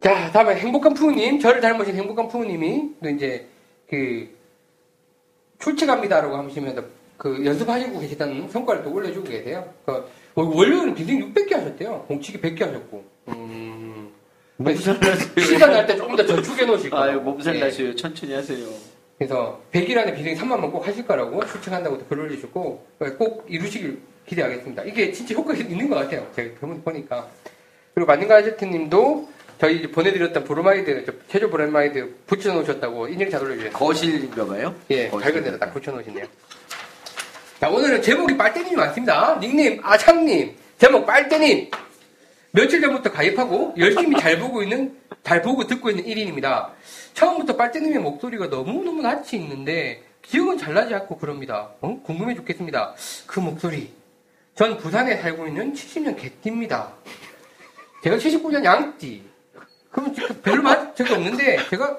자, 다음에 행복한 푸우님, 저를 닮으신 행복한 푸우님이 또 이제 그 출첵합니다라고 하시면서 그 연습하시고 계시다는 성과를 또 올려주고 계세요. 그 원래는 빈생 600개 하셨대요. 공치기 100개 하셨고. 음. 몸살 나세요. 시간 날 때 조금 더 저축해 놓으실 거예요. 아유, 몸살 예. 나세요. 천천히 하세요. 그래서 100일 안에 빈생 3만 번꼭 하실 거라고 추측한다고 글 올리셨고 꼭 이루시길 기대하겠습니다. 이게 진짜 효과가 있는 것 같아요. 제가 그분 보니까. 그리고 만능가 아제트님도 저희 이제 보내드렸던 브로마이드, 저 체조 브로마이드 붙여놓으셨다고 인증 잘 올려주셨어요. 거실인가 봐요? 예, 거실. 밝은 데다 딱 붙여놓으시네요. 자, 오늘은 제목이 빨대님이 많습니다. 닉네임 아창님, 제목 빨대님. 며칠 전부터 가입하고 열심히 잘 보고 있는, 잘 보고 듣고 있는 1인입니다. 처음부터 빨대님의 목소리가 너무너무 낯이 익은데 기억은 잘 나지 않고 그럽니다. 어? 궁금해 죽겠습니다. 그 목소리. 전 부산에 살고 있는 70년 개띠입니다. 제가 79년 양띠. 지금 별로 적이 없는데 제가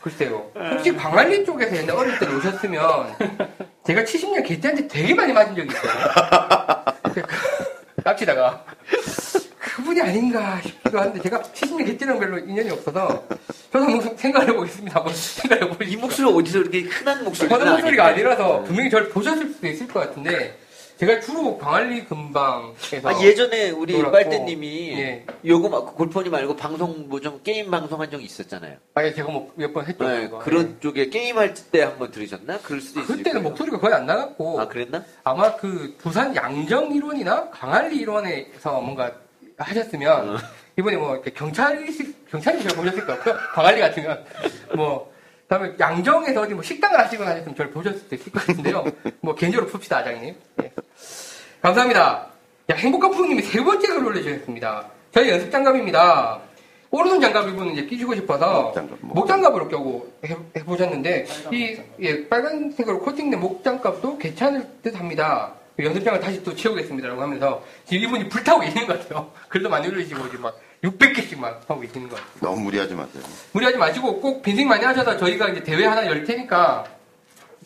글쎄요. 혹시 광안리 쪽에서 옛날 어릴 때 오셨으면 제가 70년 개띠한테 되게 많이 맞은 적이 있어요. 깝치다가 그분이 아닌가 싶기도 한데 제가 70년 개띠랑 별로 인연이 없어서 저도 한번 생각해 보겠습니다. 한번 생각해 보겠습니다. 이 목소리 어디서 이렇게 흔한 목소리가 저는 목소리가. 아니라서 분명히 저를 보셨을 수도 있을 것 같은데 제가 주로 광안리 근방에서 아, 예전에 우리 놀았고, 빨대님이 예. 요거 막 골프니 말고 방송 뭐 좀 게임 방송한 적 있었잖아요. 아예 제가 뭐 몇 번 했죠. 네. 그런 쪽에 게임 할 때 한번 들으셨나? 그럴 수도 있을 그때는 거예요. 목소리가 거의 안 나갔고 아 그랬나? 아마 그 부산 양정 일원이나 강한리 일원에서 뭔가 하셨으면 이번에 뭐 이렇게 경찰이 경찰이 잘 보셨을 것 같고요. 강한리 같으면 뭐 다음에 양정에서 어디 뭐 식당을 하시거나 하셨으면 저를 보셨을 수도 있을 것 같은데요. 뭐 개인적으로 풉시다 아장님. 예. 감사합니다. 야, 행복한 푸우님이 세 번째 글을 올려주셨습니다. 저희 연습 장갑입니다. 오른손 장갑 이분은 이제 끼시고 싶어서 목장갑, 목 목장갑으로 껴고 해, 해보셨는데 이 예, 빨간색으로 코팅된 목장갑도 괜찮을 듯 합니다. 연습장을 다시 또 채우겠습니다라고 하면서 지금 이분이 불타고 계시는 것 같아요. 글도 많이 올리시고 지금 막 600개씩 막 하고 계시는 것 같아요. 너무 무리하지 마세요. 무리하지 마시고 꼭 빈생 많이 하셔서 저희가 이제 대회 하나 열 테니까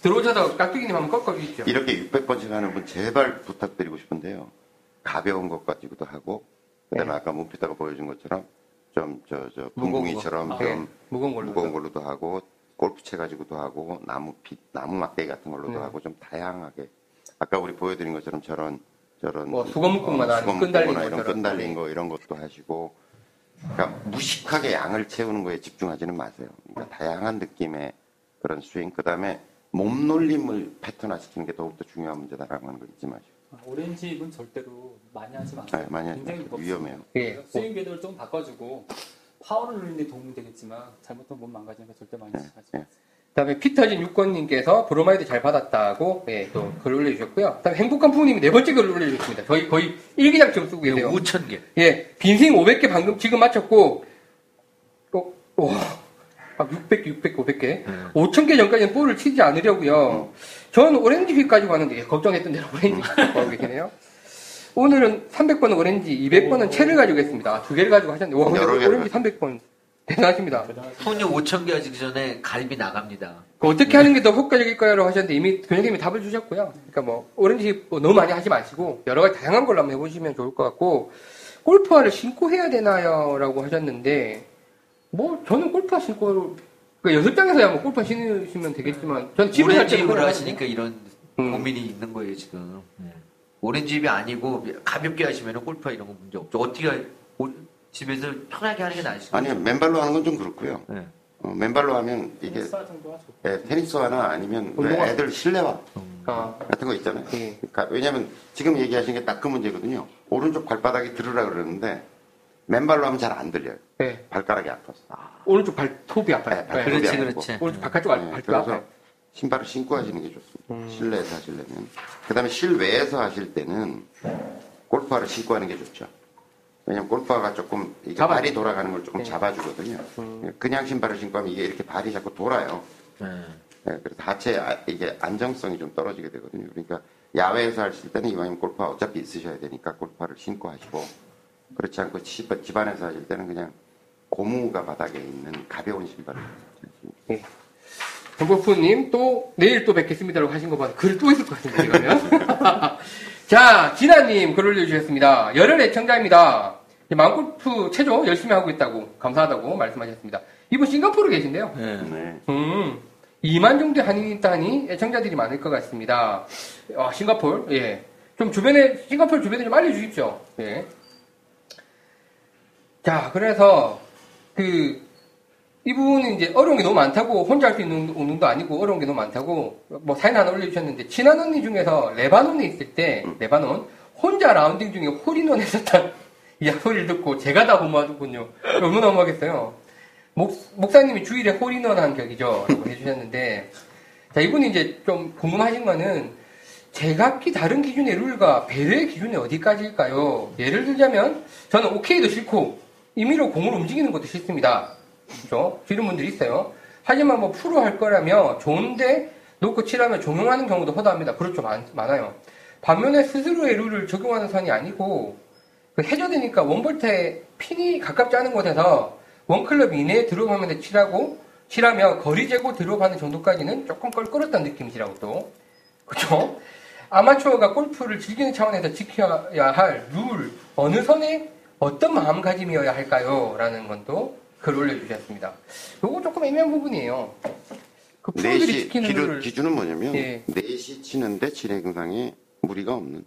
들어오셔서 깍두기님 한번 꺾어주십시오. 이렇게 600번씩 하는 분 제발 부탁드리고 싶은데요. 가벼운 것 가지고도 하고, 그 다음에 네. 아까 문피다가 보여준 것처럼 좀, 저, 저, 무거운 붕붕이처럼 거. 좀 네, 무거운 걸로. 무거운 걸로도 하고, 골프채 가지고도 하고, 나무 핏, 나무 막대기 같은 걸로도 네. 하고, 좀 다양하게. 아까 우리 보여드린 것처럼 저런, 저런. 뭐 수건 묶음만한 수건 끈 달린 묶거나 이런 것처럼. 끈 달린 거, 이런 것도 하시고, 그러니까 무식하게 양을 채우는 거에 집중하지는 마세요. 그러니까 다양한 느낌의 그런 스윙, 그 다음에 몸놀림을 패턴화 시키는 게 더욱더 중요한 문제다라고 하는 걸 잊지 마시고. 아, 오렌지 휩은 절대로 많이 하지 마세요. 네, 많이 하지 굉장히 마세요. 위험해요. 예. 스윙 궤도를 좀 바꿔주고 파워를 누리는 데 도움이 되겠지만 잘못하면 몸 망가지니까 절대 많이 네, 하지 네. 마세요. 그 다음에 피터진 육권님께서 브로마이드 잘 받았다고 예, 또 글 올려주셨고요. 그다음에 행복한 부모님이 네 번째 글을 올려주셨습니다. 저희 거의 일기장처럼 쓰고 계세요. 5천 개. 예, 빈스윙 500개 방금 지금 마쳤고, 어, 와, 아, 600개, 600개, 500개. 5000개 전까지는 볼을 치지 않으려고요. 저는 오렌지 휩 가지고 하는데, 예, 걱정했던 대로 오렌지 휘 가지고 하고 계시네요. 오늘은 300번은 오렌지, 200번은 채를 가지고 했습니다. 두 개를 가지고 하셨는데, 와, 개를 오렌지 300번. 대단하십니다. 손님 5천 개 하기 전에 갈비 나갑니다. 그 어떻게 하는 게 더 효과적일까요? 라고 하셨는데 이미 교장님이 답을 주셨고요. 그러니까 뭐 오렌지 뭐 너무 많이 하지 마시고 여러 가지 다양한 걸로 한번 해보시면 좋을 것 같고 골프화를 신고 해야 되나요? 라고 하셨는데 뭐 저는 골프화 신고 그 연습장에서야 뭐 골프화 신으시면 되겠지만 전 집에서 할 오렌지 하시니까 이런 음. 고민이 있는 거예요 지금. 오렌지 잎이 아니고 가볍게 하시면 골프 이런 거 문제 없죠. 어떻게 할- 오- 집에서 편하게 하는 게 나으시죠? 아니, 맨발로 하는 건 좀 그렇고요. 네. 어, 맨발로 하면 이게 테니스 예, 테니스화나 아니면 왜 운동화. 애들 실내화 아, 같은 거 있잖아요. 예. 그러니까 왜냐면 지금 얘기하신 게 딱 그 문제거든요. 오른쪽 발바닥이 들으라 그러는데 맨발로 하면 잘 안 들려요. 네. 발가락이 아파서. 오른쪽 발톱이 아파요. 네, 발톱이 그렇지, 아프고. 그렇지. 오른쪽 바깥쪽 발- 네, 발톱이 그래서 아파요. 신발을 신고 하시는 게 좋습니다. 실내에서 하시려면. 그 다음에 실외에서 하실 때는 골프화를 신고 하는 게 좋죠. 왜냐면 골프화가 조금 이게 잡아요. 발이 돌아가는 걸 조금 네. 잡아주거든요. 그냥 신발을 신고 하면 이게 이렇게 발이 자꾸 돌아요. 네. 네, 그래서 하체 아- 이게 안정성이 좀 떨어지게 되거든요. 그러니까 야외에서 하실 때는 이왕이면 골프화 어차피 있으셔야 되니까 골프화를 신고 하시고 그렇지 않고 집, 집안에서 하실 때는 그냥 고무가 바닥에 있는 가벼운 신발을 신습니다. 정보프님 또 내일 또 뵙겠습니다라고 하신 거 봐서 글또 있을 것 같은데 이러면 자 진아님 글 올려주셨습니다. 열혈 애청자입니다. 마음골프 체조 열심히 하고 있다고 감사하다고 말씀하셨습니다. 이분 싱가포르 계신데요. 예. 네. 음 2만 정도의 한인이 있다니 애청자들이 많을 것 같습니다. 아, 싱가포르 예좀 주변에 싱가포르 주변에 좀 알려주십시오. 예. 자 그래서 그 이분은 이제 어려운 게 너무 많다고 혼자 할 수 있는 운동도 아니고 어려운 게 너무 많다고 뭐 사연 하나 올려주셨는데 친한 언니 중에서 레바논에 있을 때 레바논 혼자 라운딩 중에 홀인원 했었던 이 소리를 듣고 제가 다 고마웠군요. 얼마나 고맙겠어요. 목, 목사님이 주일에 홀인원 한 격이죠. 라고 해주셨는데 자 이분이 이제 좀 궁금하신 거는 제각기 다른 기준의 룰과 배려의 기준이 어디까지일까요? 예를 들자면 저는 오케이도 싫고 임의로 공을 움직이는 것도 싫습니다. 그죠? 이런 분들이 있어요. 하지만 뭐 프로 할 거라며 좋은데 놓고 칠하면 종용하는 경우도 허다합니다. 그렇죠. 많, 많아요. 반면에 스스로의 룰을 적용하는 선이 아니고 그 해저드니까 원볼트에 핀이 가깝지 않은 곳에서 원클럽 이내에 들어가면 칠하고 칠하며 거리 재고 들어가는 정도까지는 조금 껄끄럽다는 느낌이시라고 또 그죠? 아마추어가 골프를 즐기는 차원에서 지켜야 할 룰 어느 선에 어떤 마음가짐이어야 할까요? 라는 건 또 글 올려주셨습니다. 요거 조금 애매한 부분이에요. 그 프로들이 4시 지키는 기준, 룰을 기준은 뭐냐면 예. 4시 치는데 진행상에 무리가 없는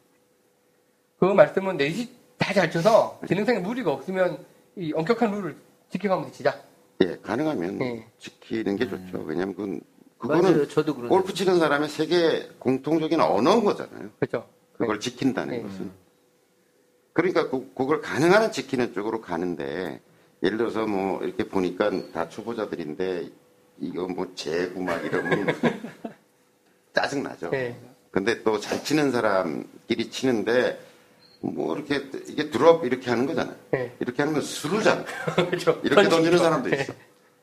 그 말씀은 4시 다 잘 쳐서 진행상에 무리가 없으면 이 엄격한 룰을 지켜가면서 치자. 예, 가능하면 예. 지키는 게 좋죠. 왜냐면 그건, 그거는. 저도 그런. 골프 치는 사람의 세계 공통적인 언어인 거잖아요. 그렇죠? 그걸 지킨다는 네. 것은. 그러니까 그, 그걸 가능한 지키는 쪽으로 가는데 예를 들어서 뭐 이렇게 보니까 다 초보자들인데 이거 뭐 재구 막 이러면 짜증 나죠. 네. 근데 또 잘 치는 사람끼리 치는데 뭐 이렇게 이게 드롭 이렇게 하는 거잖아요. 네. 이렇게 하는 건 수루잖아요. 그렇죠. 이렇게 던지는 사람도 있어.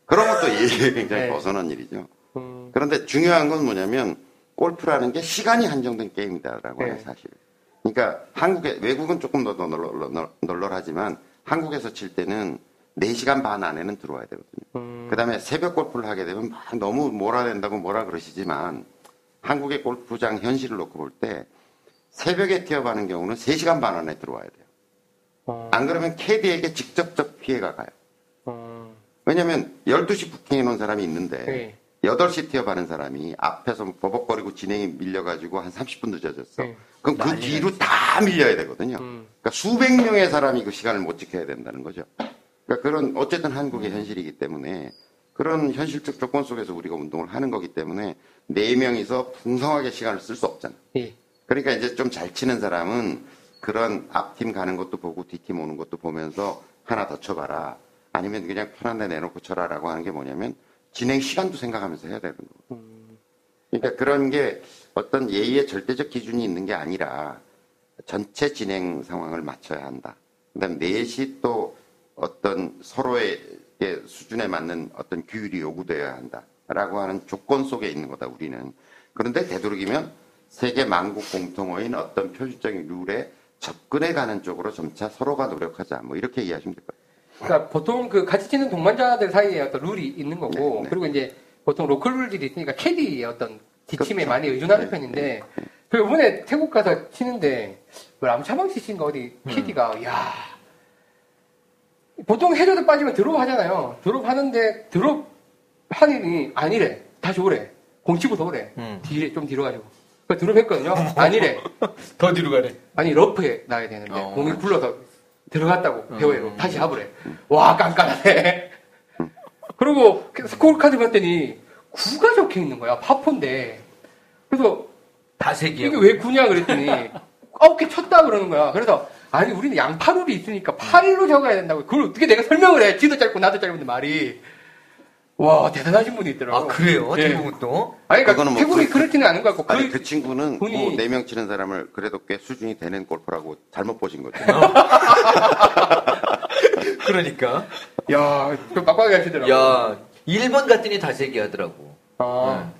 그런 것도 예의에 굉장히 네. 벗어난 일이죠. 음, 그런데 중요한 건 뭐냐면 골프라는 게 시간이 한정된 게임이다라고 네. 하는 사실. 그러니까 한국에 외국은 조금 더 널널, 널널하지만 한국에서 칠 때는 4시간 반 안에는 들어와야 되거든요. 음, 그 다음에 새벽 골프를 하게 되면 막 너무 몰아낸다고 뭐라 그러시지만 한국의 골프장 현실을 놓고 볼 때 새벽에 티업하는 경우는 3시간 반 안에 들어와야 돼요. 어, 안 그러면 캐디에게 직접적 피해가 가요. 어, 왜냐면 12시 부킹해 놓은 사람이 있는데 네. 8시 티업하는 사람이 앞에서 버벅거리고 진행이 밀려가지고 한 30분 늦어졌어. 네. 그럼 그 뒤로 다 밀려야 되거든요. 음. 그러니까 수백 명의 사람이 그 시간을 못 지켜야 된다는 거죠. 그러니까 그런 어쨌든 한국의 현실이기 때문에 그런 현실적 조건 속에서 우리가 운동을 하는 거기 때문에 네 명이서 풍성하게 시간을 쓸 수 없잖아. 예. 그러니까 이제 좀 잘 치는 사람은 그런 앞팀 가는 것도 보고 뒷팀 오는 것도 보면서 하나 더 쳐봐라. 아니면 그냥 편한 데 내놓고 쳐라라고 하는 게 뭐냐면 진행 시간도 생각하면서 해야 되는 거고. 그러니까 그런 게 어떤 예의의 절대적 기준이 있는 게 아니라 전체 진행 상황을 맞춰야 한다. 그다음 넷이 또 어떤 서로의 수준에 맞는 어떤 규율이 요구되어야 한다라고 하는 조건 속에 있는 거다 우리는. 그런데 되도록이면 세계 만국 공통어인 어떤 표준적인 룰에 접근해 가는 쪽으로 점차 서로가 노력하자. 뭐 이렇게 이해하시면 될 거예요. 그러니까 보통 그 같이 치는 동반자들 사이에 어떤 룰이 있는 거고 네, 네. 그리고 이제 보통 로컬 룰들이 있으니까 캐디의 어떤 지침에 그렇죠. 많이 의존하는 네, 편인데 그 이번에 태국 가서 치는데 뭐 람차방 씨인가 어디 음. 캐디가 야 보통 해저드 빠지면 드롭 하잖아요. 드롭 하는데 드롭 하니 아니래 다시 오래 공 치고 더 오래 음. 뒤에 좀 뒤로 가지고 그 드롭 했거든요. 아니래 더 뒤로 가네. 아니 러프에 나야 되는데 어. 공이 굴러서 들어갔다고 배우에로 음. 다시 잡으래 와 깐깐하네 그리고 스코어 카드 봤더니 9가 적혀 있는 거야 파폰데 그래서 다색이요. 이게 왜 9냐 그랬더니 아홉 개 쳤다 그러는 거야 그래서 아니 우리는 양파룰이 있으니까 8로 적어야 된다고 그걸 어떻게 내가 설명을 해 지도 짧고 나도 짧은데 말이 와 대단하신 분이 있더라고 아 그래요? 예. 태국은 또? 아니 그러니까 그거는 뭐 태국이 그- 그렇지는 않은 것 같고 아니 그- 그 친구는 분이- 뭐네명 치는 사람을 그래도 꽤 수준이 되는 골프라고 잘못 보신 거죠. 그러니까. 야, 좀 빡빡하게 하시더라고. 야 1번 갔더니 다색이 하더라고. 아.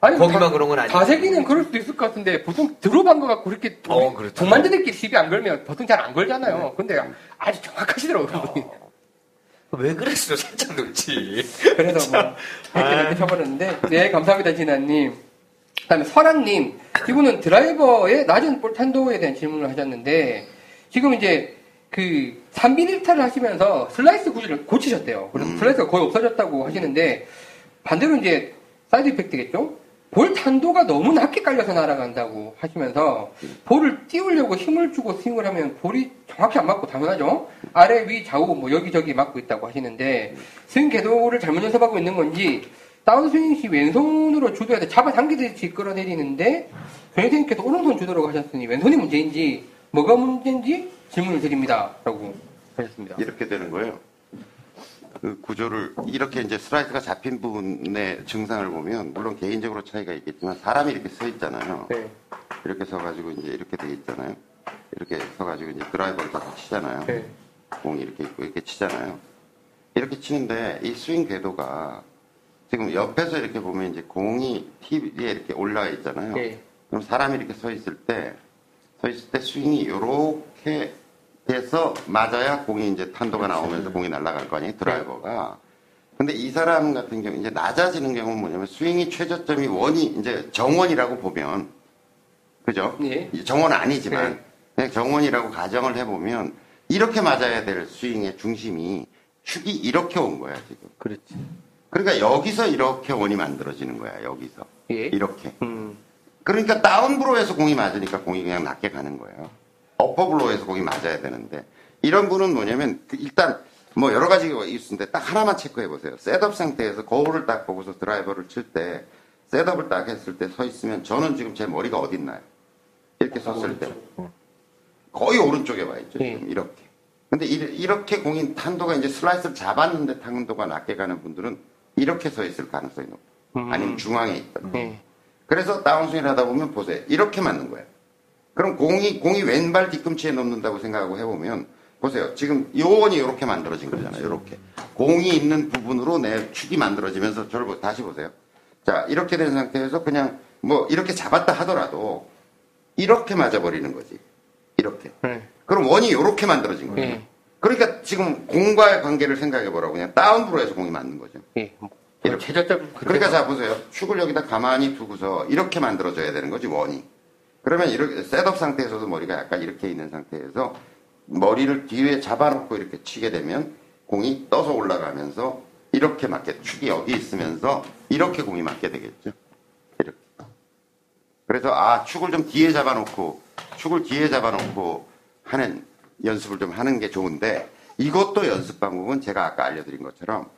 아니, 거기만 다- 그런 건 아니고. 다세기는 그럴 수도 있을 것 같은데, 보통 들어간 것 같고, 그렇게. 어, 우리 그렇죠. 동반자들끼리 시비 안 걸면 보통 잘 안 걸잖아요. 근데 아주 정확하시더라고요, 그분이. 왜 그랬어? 살짝 놓지. 그래서 뭐 이렇게 쳐버렸는데 네 감사합니다 진아님. 그다음에 설아님 이분은 드라이버의 낮은 볼 탄도에 대한 질문을 하셨는데 지금 이제 그 3빈 1타를 하시면서 슬라이스 구질을 고치셨대요. 그래서 음. 슬라이스가 거의 없어졌다고 하시는데 반대로 이제 side effect겠죠. 볼 탄도가 너무 낮게 깔려서 날아간다고 하시면서 볼을 띄우려고 힘을 주고 스윙을 하면 볼이 정확히 안 맞고 당연하죠. 아래 위 좌우 뭐 여기저기 맞고 있다고 하시는데 스윙 궤도를 잘못 연습하고 있는 건지 다운스윙 시 왼손으로 주도해서 잡아당기듯이 끌어내리는데 선생님께서 오른손 주도라고 하셨으니 왼손이 문제인지 뭐가 문제인지 질문을 드립니다. 라고 하셨습니다. 이렇게 되는 거예요. 그 구조를 이렇게 이제 슬라이스가 잡힌 부분의 증상을 보면 물론 개인적으로 차이가 있겠지만 사람이 이렇게 서 있잖아요. 네. 이렇게 서가지고 이제 이렇게 돼 있잖아요. 이렇게 서가지고 이제 드라이버를 다 치잖아요. 네. 공이 이렇게 있고 이렇게 치잖아요. 이렇게 치는데 이 스윙 궤도가 지금 옆에서 이렇게 보면 이제 공이 TV에 이렇게 올라와 있잖아요. 네. 그럼 사람이 이렇게 서 있을 때, 서 있을 때 스윙이 이렇게 돼서 맞아야 공이 이제 탄도가 나오면서 공이 날아갈 거 아니에요, 드라이버가. 근데 이 사람 같은 경우, 이제 낮아지는 경우는 뭐냐면 스윙이 최저점이 원이 이제 정원이라고 보면, 그죠? 예. 정원은 아니지만, 네. 그냥 정원이라고 가정을 해보면, 이렇게 맞아야 될 스윙의 중심이 축이 이렇게 온 거야, 지금. 그렇지. 그러니까 여기서 이렇게 원이 만들어지는 거야, 여기서. 예. 이렇게. 음. 그러니까 다운브로에서 공이 맞으니까 공이 그냥 낮게 가는 거예요. 어퍼블로에서 공이 맞아야 되는데 이런 분은 뭐냐면 그 일단 뭐 여러 가지가 있는데 딱 하나만 체크해 보세요. 셋업 상태에서 거울을 딱 보고서 드라이버를 칠 때 셋업을 딱 했을 때 서 있으면 저는 지금 제 머리가 어디 있나요? 이렇게 섰을 때 거의 오른쪽에 와 있죠. 네. 이렇게. 근데 이- 이렇게 공인 탄도가 이제 슬라이스를 잡았는데 탄도가 낮게 가는 분들은 이렇게 서 있을 가능성이 높아요. 음. 아니면 중앙에 있다. 네. 그래서 다운스윙을 하다 보면 보세요. 이렇게 맞는 거예요. 그럼 공이, 공이 왼발 뒤꿈치에 넣는다고 생각하고 해보면, 보세요. 지금 요원이 이렇게 만들어진 거잖아요. 이렇게. 공이 있는 부분으로 내 축이 만들어지면서 저를 보- 다시 보세요. 자, 이렇게 된 상태에서 그냥 뭐 이렇게 잡았다 하더라도 이렇게 맞아버리는 거지. 이렇게. 네. 그럼 원이 이렇게 만들어진 거예요. 네. 그러니까 지금 공과의 관계를 생각해 보라고 그냥 다운브로 해서 공이 맞는 거죠. 예. 이렇게. 최저점. 그러니까 자 보세요. 축을 여기다 가만히 두고서 이렇게 만들어져야 되는 거지 원이. 그러면 이렇게 셋업 상태에서도 머리가 약간 이렇게 있는 상태에서 머리를 뒤에 잡아놓고 이렇게 치게 되면 공이 떠서 올라가면서 이렇게 맞게 축이 여기 있으면서 이렇게 공이 맞게 되겠죠. 이렇게. 그래서 아 축을 좀 뒤에 잡아놓고 축을 뒤에 잡아놓고 하는 연습을 좀 하는 게 좋은데 이것도 연습 방법은 제가 아까 알려드린 것처럼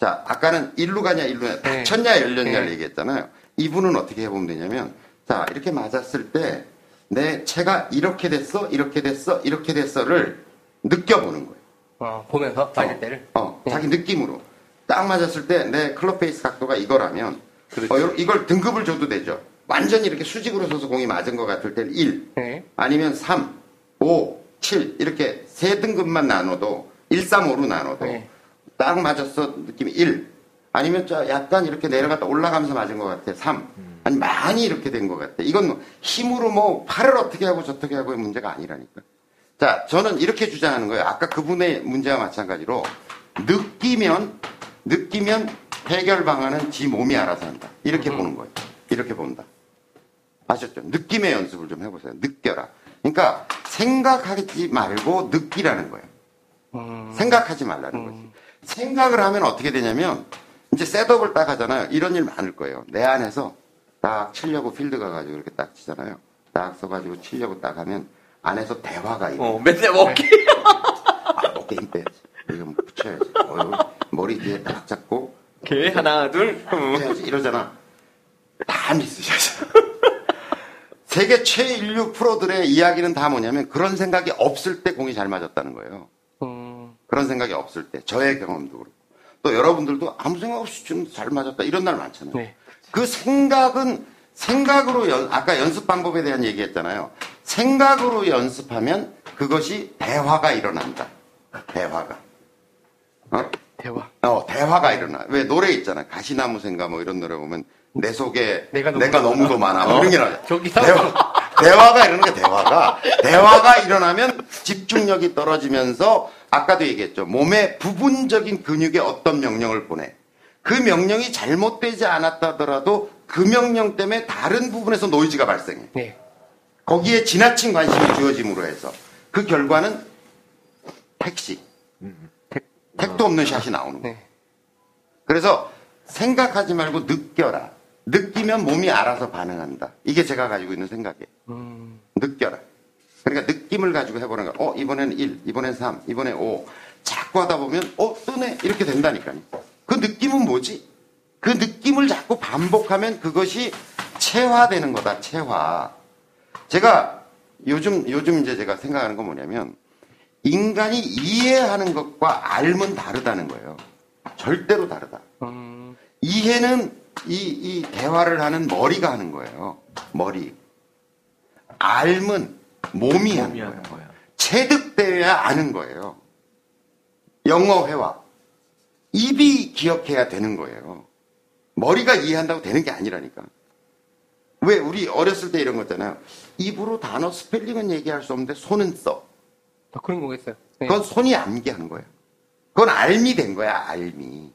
자 아까는 일루 가냐 일루 가냐 네. 닫혔냐 열렸냐를 네. 얘기했잖아요. 이분은 어떻게 해보면 되냐면 자 이렇게 맞았을 때 내 체가 이렇게 됐어 이렇게 됐어 이렇게 됐어를 느껴보는 거예요. 어, 보면서 맞을 때를. 어, 네. 자기 느낌으로. 딱 맞았을 때 내 클럽 페이스 각도가 이거라면 어, 요- 이걸 등급을 줘도 되죠. 완전히 이렇게 수직으로 서서 공이 맞은 것 같을 때는 1, 네. 아니면 3, 5, 7 이렇게 세 등급만 나눠도 1, 3, 5로 나눠도 네. 딱 맞았어 느낌이 1 아니면 저 약간 이렇게 내려갔다 올라가면서 맞은 것 같아 3 아니 많이 이렇게 된 것 같아 이건 뭐 힘으로 뭐 팔을 어떻게 하고 저떻게 하고의 문제가 아니라니까 자 저는 이렇게 주장하는 거예요 아까 그분의 문제와 마찬가지로 느끼면 느끼면 해결 방안은 지 몸이 알아서 한다 이렇게 보는 거예요 이렇게 본다 아셨죠? 느낌의 연습을 좀 해보세요. 느껴라. 그러니까 생각하지 말고 느끼라는 거예요. 음. 생각하지 말라는 거지. 생각을 하면 어떻게 되냐면 이제 셋업을 딱 하잖아요. 이런 일 많을 거예요. 내 안에서 딱 치려고 필드 가가지고 이렇게 딱 치잖아요. 딱 써가지고 치려고 딱 하면 안에서 대화가 있고 어, 맨날 먹기. 아, 어깨 힘 빼야지. 이거 뭐 붙여야지. 어, 머리 뒤에 딱 잡고 오케이, 하나, 둘. 음. 해야지. 이러잖아. 다 미스샷이야. 세계 최인류 프로들의 이야기는 다 뭐냐면 그런 생각이 없을 때 공이 잘 맞았다는 거예요. 음. 그런 생각이 없을 때. 저의 경험도 그렇고. 또 여러분들도 아무 생각 없이 좀 잘 맞았다. 이런 날 많잖아요. 네. 그 생각은 생각으로 연- 아까 연습 방법에 대한 얘기했잖아요. 생각으로 연습하면 그것이 대화가 일어난다. 대화가. 어? 대화. 어, 대화가 일어나. 왜 노래 있잖아. 가시나무 생가 뭐 이런 노래 보면 내 속에 내가 내가, 너무 너무 더 많아. 뭐 이런 게 나와. 저기 대화. 대화가 이러는 게 대화가 대화가 일어나면 집중력이 떨어지면서 아까도 얘기했죠. 몸의 부분적인 근육에 어떤 명령을 보내. 그 명령이 잘못되지 않았다더라도 그 명령 때문에 다른 부분에서 노이즈가 발생해. 네. 거기에 지나친 관심이 주어짐으로 해서 그 결과는 택시. 택도 없는 샷이 나오는 거예요. 네. 그래서 생각하지 말고 느껴라. 느끼면 몸이 알아서 반응한다. 이게 제가 가지고 있는 생각이에요. 음, 느껴라. 그러니까 느낌을 가지고 해보는 거야. 어, 이번에는 1, 이번엔 3, 이번엔 5. 자꾸 하다 보면, 어, 뜨네. 이렇게 된다니까요. 그 느낌은 뭐지? 그 느낌을 자꾸 반복하면 그것이 체화되는 거다, 체화. 제가 요즘, 요즘 이제 제가 생각하는 건 뭐냐면, 인간이 이해하는 것과 알면 다르다는 거예요. 절대로 다르다. 음, 이해는 이, 이 대화를 하는 머리가 하는 거예요. 머리. 알면 몸이 하는 몸이 거예요. 하는 거야. 체득되어야 아는 거예요. 영어 회화. 입이 기억해야 되는 거예요. 머리가 이해한다고 되는 게 아니라니까. 왜 우리 어렸을 때 이런 거잖아요. 입으로 단어 스펠링은 얘기할 수 없는데 손은 써. 더 그런 거겠어요. 네. 그건 손이 암기한 거예요. 그건 알미 된 거야, 알미.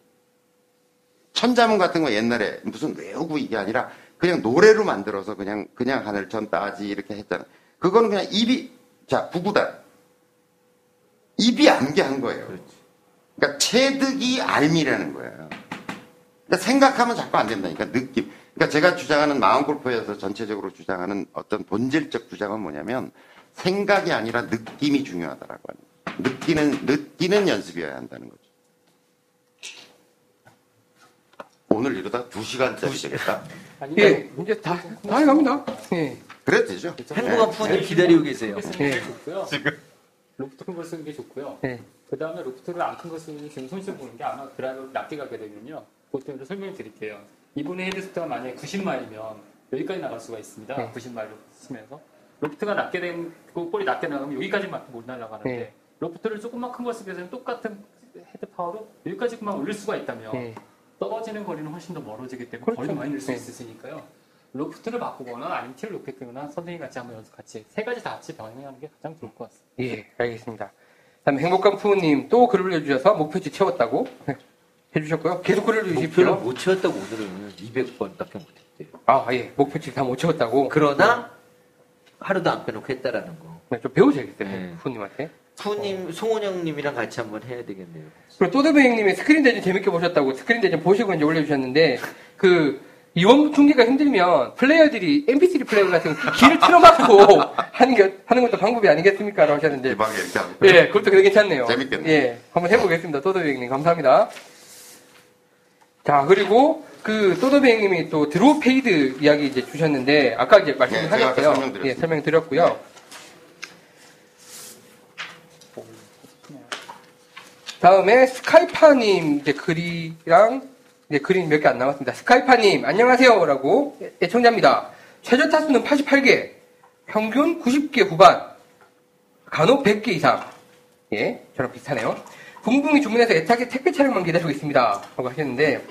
천자문 같은 거 옛날에 무슨 외우고 이게 아니라 그냥 노래로 만들어서 그냥, 그냥 하늘 천 따지 이렇게 했잖아. 그거는 그냥 입이, 자, 부구단. 입이 암기한 거예요. 그 러니까 체득이 알미라는 거예요. 그러니까 생각하면 자꾸 안 된다니까, 느낌. 그러니까 제가 주장하는 마음 골프에서 전체적으로 주장하는 어떤 본질적 주장은 뭐냐면 생각이 아니라 느낌이 중요하다라고 하는 거예요. 느끼는, 느끼는 연습이어야 한다는 거죠. 오늘 이러다 두 시간짜리 되겠다. 아니, 예, 이제 다, 다 해갑니다. 예. 그래도 되죠. 행복한 네. 푸님 기다리고 계세요. 예. 좋고요. 로프트 큰 걸 쓰는 게 좋고요. 예. 그 다음에 로프트를 안 큰 거 쓰는 지금 손실 보는 게 아마 드라이버를 낮게 가게 되면요. 때문에 설명을 드릴게요. 이분의 head speed가 만약에 90마일이면 여기까지 나갈 수가 있습니다. 네. 90마일로 치면서. 로프트가 낮게 된, 그 볼이 낮게 나가면 여기까지만 못 날아가는데 네. 로프트를 조금만 큰 걸 쓰게 되면 똑같은 head power로 여기까지만 올릴 수가 있다면 예. 떨어지는 거리는 훨씬 더 멀어지기 때문에 그렇죠. 거리를 많이 낼수 네. 있으니까요. 로프트를 바꾸거나 아니면 티를 높게 꽂거나 선생님 같이 한번 연습 같이 세 가지 다 같이 병행하는 게 가장 좋을 것 같습니다. 예, 알겠습니다. 다음에 행복한 푸우님 또 글을 올려주셔서 목표치 채웠다고 해주셨고요. 계속 글을 목표를 올려주십시오. 못 채웠다고 오늘은 200번밖에 못했대요. 아, 예, 목표치 다 못 채웠다고. 그러나 하루도 안 빼놓고 했다라는 거. 네, 좀 배우셔야겠어요, 네. 푸우님한테. 푸님, 송원영님이랑 같이 한번 해야 되겠네요. 그리고 또드베 형님이 스크린 대전 재밌게 보셨다고 스크린 대전 보시고 이제 올려주셨는데 그 이원 중계가 힘들면 플레이어들이 MP3 플레이어 같은 거 귀를 틀어막고 하는 게 하는 것도 방법이 아니겠습니까? 라고 하셨는데 이렇게. 예, 그것도 되게 괜찮네요. 재밌겠네요. 예, 한번 해보겠습니다. 형님 감사합니다. 자 그리고 그 또드베 형님이 또 드로우 페이드 이야기 이제 주셨는데 아까 이제 네, 제가 아까 말씀하셨어요. 설명드렸습니다. 예, 설명 드렸고요. 다음에 스카이파님 이제 글이랑 이제 글이 몇 개 안 남았습니다. 스카이파님 안녕하세요 라고 애청자입니다. 최저 타수는 88개, 평균 90개 후반, 간혹 100개 이상. 예, 저랑 비슷하네요. 붕붕이 주문해서 애타게 택배 차량만 기다리고 있습니다. 라고 하셨는데,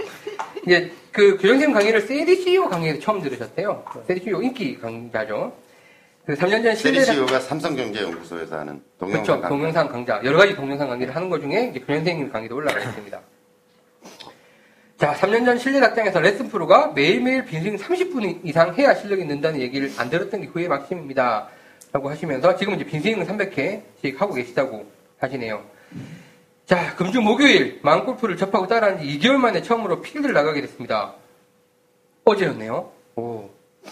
이제 그 교정쌤 강의를 세리CEO 강의에서 처음 들으셨대요. 세리CEO 인기 강좌죠. 그 3년 전 실내 세리시오가 삼성경제연구소에서 하는 동영상 그렇죠. 강의. 동영상 강좌. 여러 가지 동영상 강의를 하는 것 중에 이제 교장선생님 강의도 올라가 있습니다. 자, 3년 전 실내 닭장에서 레슨 프로가 매일매일 빈승 30분 이상 해야 실력이 는다는 얘기를 안 들었던 게 후회 막심입니다. 라고 하시면서 지금 이제 빈스윙을 300회씩 하고 계시다고 하시네요. 자, 금주 목요일 마음골프를 접하고 따라한 지 2개월 만에 처음으로 필드를 나가게 됐습니다. 어제였네요. 오,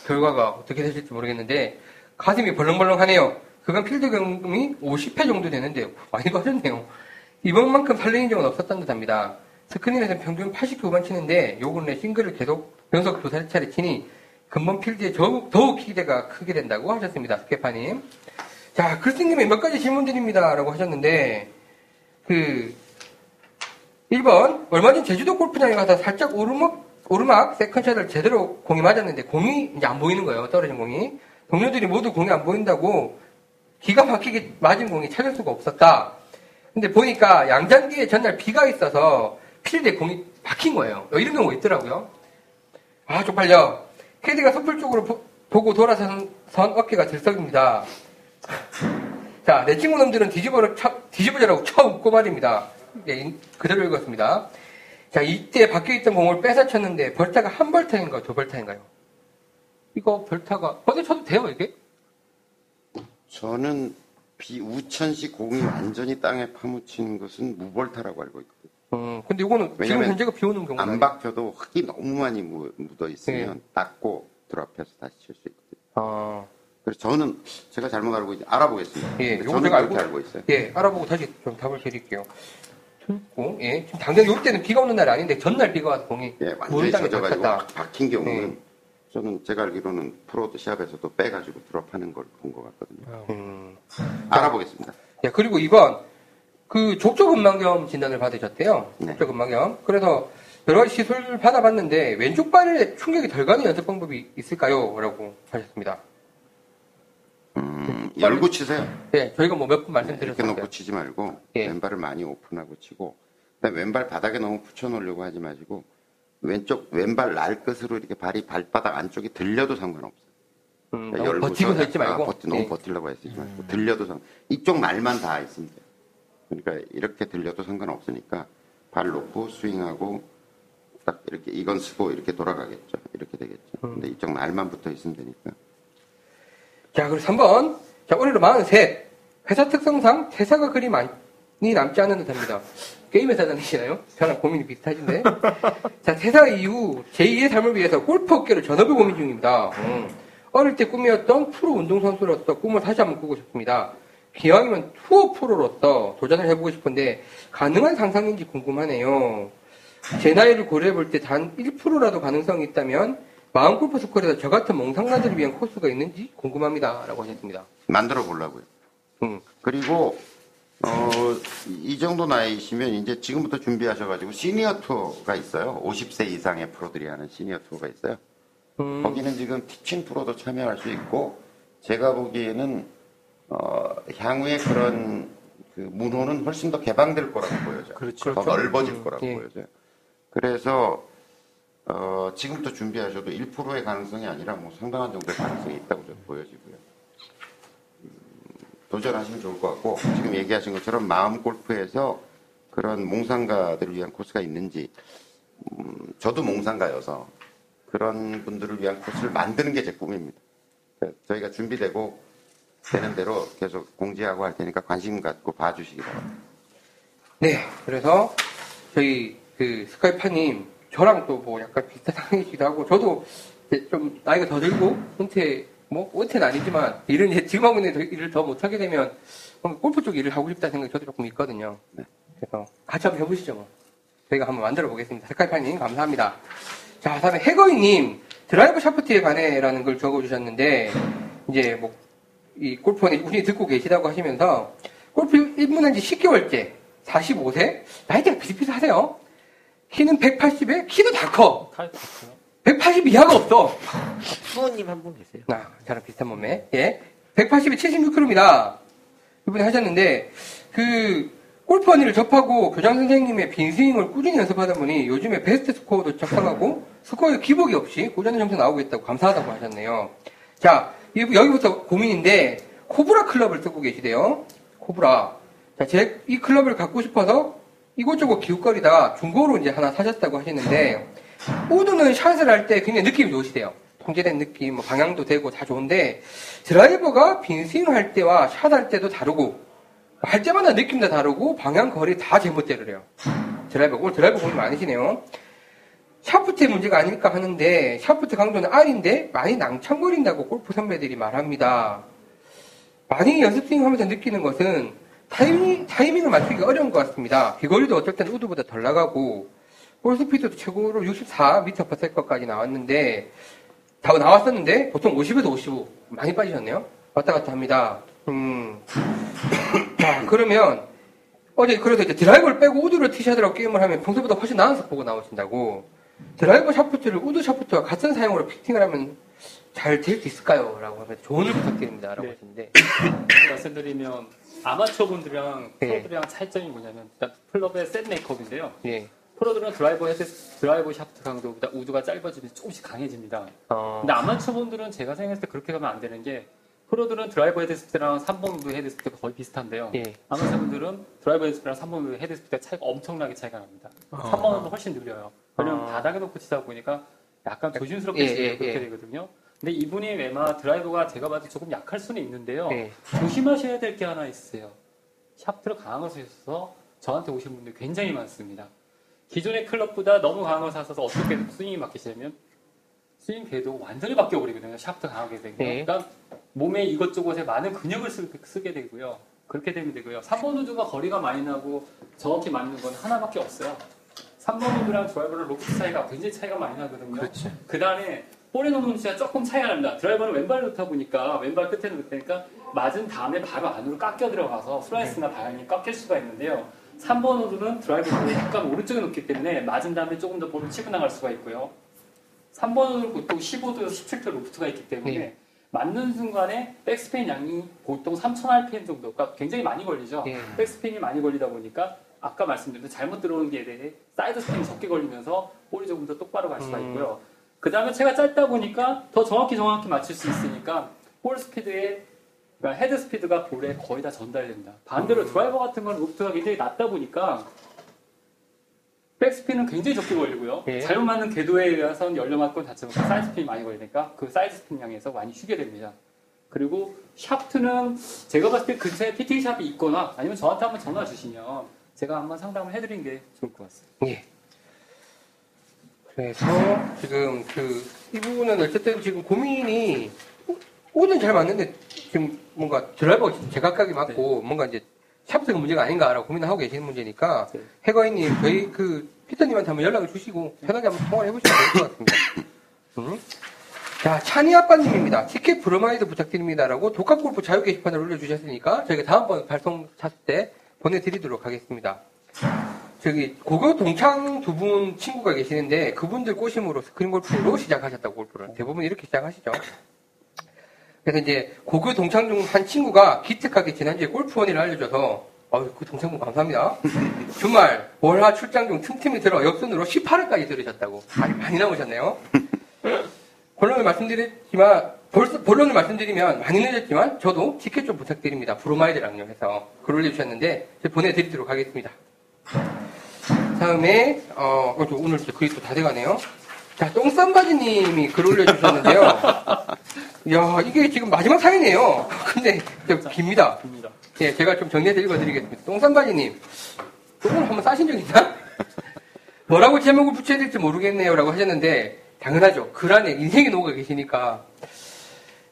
결과가 어떻게 되실지 모르겠는데 가슴이 벌렁벌렁하네요. 그간 필드 경험이 50회 정도 되는데 많이 가졌네요. 이번만큼 설레인 적은 없었던 듯합니다. 스크린에서는 평균 80개 후반 치는데 요 근래 싱글을 계속 연속 두세 차례 치니 금번 필드에 더욱, 더욱 기대가 크게 된다고 하셨습니다. 스케파님. 자, 글쓴님의 몇 가지 질문 드립니다. 라고 하셨는데 그 1번 얼마 전 제주도 골프장에 가서 살짝 오르막 오르막 세컨샷을 제대로 공이 맞았는데 공이 이제 안 보이는 거예요. 떨어진 공이. 동료들이 모두 공이 안 보인다고 기가 막히게 맞은 공이 찾을 수가 없었다. 근데 보니까 양장기에 전날 비가 있어서 필드에 공이 박힌 거예요. 이런 경우가 있더라고요. 아, 쪽팔려. 캐디가 섣불 쪽으로 보- 보고 돌아선 선 어깨가 들썩입니다. 자, 내 친구 놈들은 뒤집어, 쳐, 뒤집어져라고 쳐 웃고 말입니다. 예, 그대로 읽었습니다. 자, 이때 박혀있던 공을 뺏어 쳤는데 벌타가 한 벌타인가요? 두 벌타인가요? 이거 벌타가, 어디 쳐도 돼요, 이게? 저는 비 우천시 공이 완전히 땅에 파묻히는 것은 무벌타라고 알고 있거든요. 음, 근데 이거는 지금 현재가 비 오는 경우가 안 박혀도 흙이 너무 많이 무- 묻어 있으면 네. 닦고 드랍해서 다시 칠 수 있거든요. 아, 그래서 저는 제가 잘못 알고 있, 알아보겠습니다. 예, 저는 제가 알고- 알고 있어요. 예, 알아보고 다시 좀 답을 드릴게요. 고 예. 지금 당장 요 때는 비가 오는 날이 아닌데 전날 비가 와서 공이 예, 완전히 젖어가지고 박힌 경우는 네. 저는 제가 알기로는 프로들 시합에서도 빼가지고 드랍하는 걸 본 것 같거든요. 음. 알아보겠습니다. 예, 그리고 이번 그 족저근막염 진단을 받으셨대요. 네. 족저근막염. 그래서 여러 가지 시술을 받아봤는데 왼쪽 발에 충격이 덜 가는 연습 방법이 있을까요? 라고 하셨습니다. 음, 열고 치세요. 예, 저희가 뭐몇분 네, 이렇게. 놓고 치지 말고 예. 왼발을 많이 오픈하고 치고 그다음에 왼발 바닥에 너무 붙여 놓으려고 하지 마시고 왼쪽 왼발 날 끝으로 이렇게 발이 발바닥 안쪽이 들려도 상관없어요. 음, 그러니까 열고 버티고 있지 말고. 아, 버티, 너무 예. 버틸려고 애쓰지 말고 들려도 상 이쪽 날만 다 있으면 돼요. 그러니까 이렇게 들려도 상관없으니까 발 놓고 스윙하고 딱 이렇게 이건 쓰고 이렇게 돌아가겠죠. 이렇게 되겠죠. 음. 근데 이쪽 날만 붙어 있으면 되니까. 자, 그리고 3번. 자, 올해로 43. 회사 특성상 퇴사가 그리 많이 남지 않은 듯 합니다. 게임 회사 다니시나요? 저랑 고민이 비슷하신데. 자, 퇴사 이후 제2의 삶을 위해서 골프 업계를 전업을 고민 중입니다. 음. 어릴 때 꿈이었던 프로 운동선수로서 꿈을 다시 한번 꾸고 싶습니다. 기왕이면 투어 프로로서 도전을 해보고 싶은데 가능한 상상인지 궁금하네요. 제 나이를 고려해 볼 때 단 1%라도 가능성이 있다면 마음 골프 스쿨에서 저 같은 몽상가들을 위한 코스가 있는지 궁금합니다. 라고 하셨습니다. 만들어 보려고요. 음. 그리고 어, 이 정도 나이시면 이제 지금부터 준비하셔가지고 시니어 투어가 있어요. 50세 이상의 프로들이 하는 시니어 투어가 있어요. 음, 거기는 지금 티칭 프로도 참여할 수 있고 제가 보기에는 어, 향후에 그런 그 문호는 훨씬 더 개방될 거라고 보여져요. 그렇죠. 더 넓어질 음, 거라고 예. 보여져요. 그래서 어, 지금부터 준비하셔도 1%의 가능성이 아니라 뭐 상당한 정도의 가능성이 있다고 저는 보여지고요. 음, 도전하시면 좋을 것 같고 지금 얘기하신 것처럼 마음 골프에서 그런 몽상가들을 위한 코스가 있는지 음, 저도 몽상가여서 그런 분들을 위한 코스를 만드는 게 제 꿈입니다. 그러니까 저희가 준비되고 되는 대로 계속 공지하고 할 테니까 관심 갖고 봐주시기 바랍니다. 네, 그래서 저희 그 스카이파님 저랑 또 뭐 약간 비슷한 상황이기도 하고 저도 좀 나이가 더 들고 은퇴 뭐 은퇴는 아니지만 일은 이제 지금 하고 있는 더- 일을 더 못하게 되면 골프 쪽 일을 하고 싶다는 생각이 저도 조금 있거든요. 네. 그래서 같이 한번 해보시죠. 뭐. 저희가 한번 만들어 보겠습니다. 스카이파님 감사합니다. 자, 다음에 해거이님 드라이브 샤프트에 관해라는 걸 적어주셨는데 이제 뭐 이 골프 허니 우리 듣고 계시다고 하시면서 골프 입문한 지 10개월째 45세 나이대가 비슷비슷하세요. 키는 180에 키도 다 커. 다 같아요. 180 이하가 없어. 수호님 한 분 계세요. 아, 저랑 비슷한 몸매. 예. 180에 76kg입니다. 이분이 하셨는데, 그, 골프 허니를 접하고 교장 선생님의 빈스윙을 꾸준히 연습하다 보니 요즘에 베스트 스코어도 작성하고 스코어에 기복이 없이 꾸준한 점수 나오고 있다고 감사하다고 하셨네요. 자, 이- 여기부터 고민인데, 코브라 클럽을 쓰고 계시대요. 코브라. 자, 제, 이 클럽을 갖고 싶어서 이곳저곳 기웃거리다가 중고로 이제 하나 사셨다고 하시는데, 우드는 샷을 할 때 굉장히 느낌이 좋으시대요. 통제된 느낌, 뭐 방향도 되고 다 좋은데 드라이버가 빈스윙 할 때와 샷 할 때도 다르고 할 때마다 느낌도 다르고 방향 거리 다 제멋대로래요. 드라이버 오늘 드라이버 고민이 많으시네요. 샤프트의 문제가 아닐까 하는데 샤프트 강도는 R인데 많이 낭창거린다고 골프 선배들이 말합니다. 많이 연습 스윙 하면서 느끼는 것은 타이밍, 타이밍을 맞추기가 어려운 것 같습니다. 비거리도 어쩔 때는 우드보다 덜 나가고 볼 스피드도 최고로 64m per second까지 나왔는데 다 나왔었는데 보통 50에서 55 많이 빠지셨네요. 왔다 갔다 합니다. 음. 자 그러면 어제 그래도 이제 드라이버를 빼고 우드를 티샷이라고 게임을 하면 평소보다 훨씬 나은 스코어가 나오신다고 드라이버 샤프트를 우드 샤프트와 같은 사용으로 피팅을 하면 잘 될 수 있을까요? 라고 하면 조언을 부탁드립니다. 라고 네. 하시는데 말씀드리면 아마추어 분들이랑 네. 프로들이랑 차이점이 뭐냐면 일단 클럽의 set makeup인데요. 예. 프로들은 드라이버 헤드, 드라이버 샤프트 강도보다 우드가 짧아지면서 조금씩 강해집니다. 어. 근데 아마추어 분들은 제가 생각했을 때 그렇게 가면 안 되는 게 프로들은 드라이버 헤드 스피드랑 3번 우드 헤드 스피드가 거의 비슷한데요. 예. 아마추어분들은 드라이버 헤드 스피드랑 3번 우드 헤드 스피드가 차이가 엄청나게 차이가 납니다. 3번 우드 훨씬 느려요. 왜냐면 아. 바닥에 놓고 치다 보니까 약간 조심스럽게 예, 예, 그렇게 예. 되거든요. 근데 이분이 외마 드라이버가 제가 봐도 조금 약할 수는 있는데요. 예. 조심하셔야 될 게 하나 있어요. 샤프트를 강한 것을 써서 저한테 오신 분들 굉장히 많습니다. 기존의 클럽보다 너무 강한 걸 사서 어떻게 스윙이 바뀌시냐면 스윙 궤도가 완전히 바뀌어 버리거든요. 샤프트 강하게 되면. 네. 그러니까 몸에 이것저것에 많은 근육을 쓰, 게 되고요. 그렇게 되면 되고요. 3번 우드가 거리가 많이 나고 정확히 맞는 건 하나밖에 없어요. 3번 우드랑 드라이버랑 로프트 차이가 굉장히 차이가 많이 나거든요. 그렇지. 그 다음에 볼에 놓는 위치가 조금 차이가 납니다. 드라이버는 왼발 놓다 보니까 왼발 끝에 놓으니까 맞은 다음에 바로 안으로 깎여 들어가서 슬라이스나 방향이 깎일 수가 있는데요. 3번 우드는 드라이버를 약간 오른쪽에 놓기 때문에 맞은 다음에 조금 더 볼을 치고 나갈 수가 있고요. 3번 우드는 보통 15도, 17도 로프트가 있기 때문에 네. 맞는 순간에 백스핀 양이 보통 3000rpm 정도, 그러니까 굉장히 많이 걸리죠. 예. 백스핀이 많이 걸리다 보니까 아까 말씀드린 잘못 들어오는 게에 의해 사이드 스핀이 적게 걸리면서 볼이 조금 더 똑바로 갈 수가 음. 있고요. 그 다음에 채가 짧다 보니까 더 정확히 정확히 맞출 수 있으니까 볼 스피드에 그러니까 헤드 스피드가 볼에 거의 다 전달됩니다. 반대로 드라이버 같은 건 로프트가 굉장히 낮다 보니까 백스핀은 굉장히 적게 걸리고요. 예. 잘못 맞는 궤도에 의해서는 열려 맞고 닫히면 사이드 스핀이 많이 걸리니까 그 사이드 스핀 양에서 많이 휘게 됩니다. 그리고 샤프트는 제가 봤을 때 근처에 피팅 샵이 있거나 아니면 저한테 한번 전화 주시면 제가 한번 상담을 해드리는 게 좋을 것 같습니다. 예. 그래서 지금 그 이 부분은 어쨌든 지금 고민이 우드는 잘 맞는데 지금 뭔가 드라이버가 제각각이 맞고 뭔가 이제 샤프트가 문제가 아닌가라고 고민을 하고 계시는 문제니까 네. 해거이님 저희 그 피터님한테 한번 연락을 주시고 편하게 한번 통화를 해보시면 될 것 같습니다. 음. 자, 찬이 아빠님입니다. 티켓 브로마이드 부탁드립니다라고 독학골프 자유 게시판을 올려주셨으니까 저희가 다음번 발송 찼을 때 보내드리도록 하겠습니다. 저기 고교 동창 두 분 친구가 계시는데 그분들 꼬심으로 스크린 골프로 시작하셨다고 골프를 대부분 이렇게 시작하시죠. 그래서 이제 고교 동창 중 한 친구가 기특하게 지난주에 골프 원의를 알려줘서 어그 동창분 감사합니다. 주말 월화 출장 중 틈틈이 들어 옆선으로 18회까지 들으셨다고 많이, 나오셨네요. 본론을 말씀드렸지만 벌써 본론을 말씀드리면 많이 늦었지만 저도 티켓 좀 부탁드립니다. 브로마이드랑요 해서 글 올려주셨는데 제가 보내드리도록 하겠습니다. 다음에 어, 어, 저 오늘 글이 또 다 돼가네요. 자, 똥쌈바지님이 글 올려주셨는데요. 야, 이게 지금 마지막 사연이에요. 근데 좀 깁니다. 입니다. 예, 제가 좀 정리해서 읽어드리겠습니다. 똥쌈바지님, 똥을 한번 싸신 적 있나? 뭐라고 제목을 붙여야 될지 모르겠네요. 라고 하셨는데, 당연하죠. 글 안에 인생이 녹아 계시니까.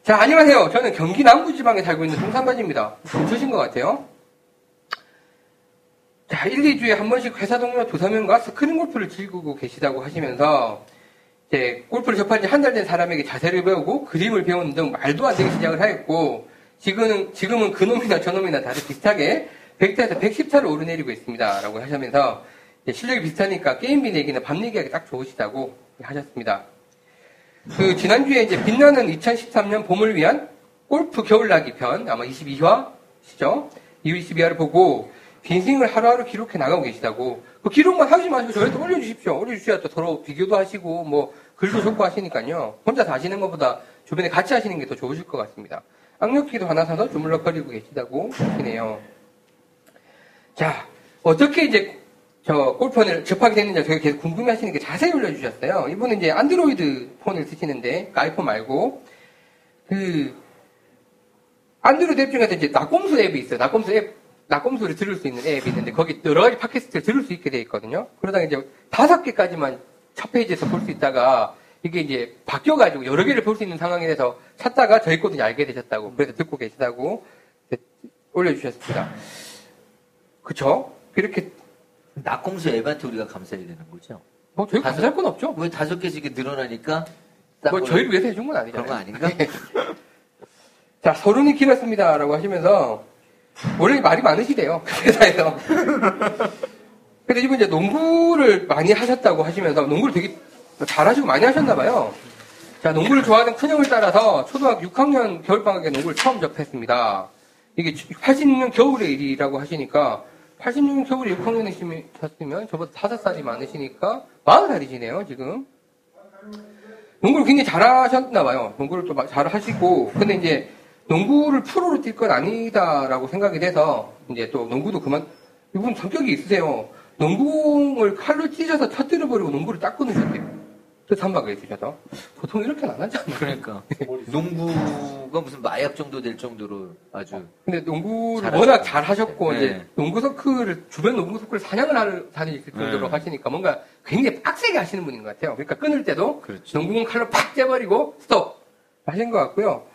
자, 안녕하세요. 저는 경기 남부지방에 살고 있는 똥쌈바지입니다. 근처신 것 같아요. 자, 1, 2주에 한 번씩 회사 동료 두세 명과 스크린 골프를 즐기고 계시다고 하시면서, 이제 골프를 접한 지 한 달 된 사람에게 자세를 배우고 그림을 배우는 등 말도 안 되게 시작을 하였고, 지금은, 지금은 그놈이나 저놈이나 다들 비슷하게 100타에서 110타를 오르내리고 있습니다. 라고 하시면서, 실력이 비슷하니까 게임비 내기나 밤 내기하기 딱 좋으시다고 하셨습니다. 그, 지난주에 이제 빛나는 2013년 봄을 위한 골프 겨울나기 편, 아마 22화시죠? 22화를 보고, 빈스윙을 하루하루 기록해 나가고 계시다고. 그 기록만 하지 마시고 저희도 올려주십시오. 올려주셔야 또 서로 비교도 하시고, 뭐, 글도 좋고 하시니까요. 혼자서 하시는 것보다 주변에 같이 하시는 게 더 좋으실 것 같습니다. 악력기도 하나 사서 주물럭거리고 계시다고 하시네요. 자, 어떻게 이제 저 골폰을 접하게 됐는지 저희 계속 궁금해 하시는 게 자세히 올려주셨어요. 이분은 이제 안드로이드 폰을 쓰시는데, 그러니까 아이폰 말고, 그, 안드로이드 앱 중에서 이제 낙곰수 앱이 있어요. 낙곰수 앱, 낙곰수를 들을 수 있는 앱이 있는데, 거기 여러 가지 팟캐스트를 들을 수 있게 돼 있거든요. 그러다가 이제 다섯 개까지만 첫 페이지에서 볼 수 있다가, 이게 이제 바뀌어가지고 여러 개를 볼 수 있는 상황이 돼서 찾다가 저희 거도 알게 되셨다고, 그래서 듣고 계시다고 올려주셨습니다. 그쵸? 이렇게, 낙공수 앱한테 우리가 감사해야 되는 거죠. 뭐 저희 감사할 건 없죠. 왜 다섯 개씩 이렇게 늘어나니까 뭐딱 저희를 위해서 해준 건 아니잖아요. 그런 거 아닌가? 자, 서른이 길었습니다 라고 하시면서 원래 말이 많으시대요. 그 회사에서. 근데 이분 이제 농구를 많이 하셨다고 하시면서 농구를 되게 잘하시고 많이 하셨나 봐요. 자, 농구를 좋아하는 큰형을 따라서 초등학교 6학년 겨울방학에 농구를 처음 접했습니다. 이게 86년 겨울의 일이라고 하시니까 86년 겨울에 6학년이셨으면 저보다 5살이 많으시니까 40살이시네요, 지금. 농구를 굉장히 잘하셨나 봐요. 농구를 또 마- 잘하시고, 근데 이제 농구를 프로로 뛸 건 아니다라고 생각이 돼서 이제 또 농구도 그만, 이분 성격이 있으세요. 농구공을 칼로 찢어서 터뜨려버리고 농구를 딱 끊으셨대요. 그 삼박에 있으셔서. 보통 이렇게는 안 하잖아요. 그러니까 농구가 무슨 마약 정도 될 정도로 아주 근데 농구를 잘하셨죠. 워낙 잘 하셨고, 네. 이제 농구 서클을, 주변 농구 서클 사냥을 하는, 다닐 정도로 네. 하시니까 뭔가 굉장히 빡세게 하시는 분인 것 같아요. 그러니까 끊을 때도 그렇죠. 농구공 칼로 팍 째버리고 스톱! 하신 것 같고요.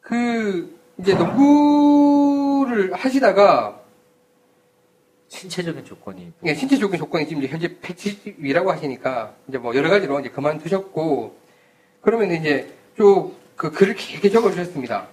그, 이제 농구를 하시다가, 신체적인 조건이 예, 신체 조건 조건이 지금 이제 현재 170이라고 하시니까, 이제 뭐 여러 가지로 이제 그만두셨고, 그러면 이제 쭉 그 글을 길게 적어주셨습니다.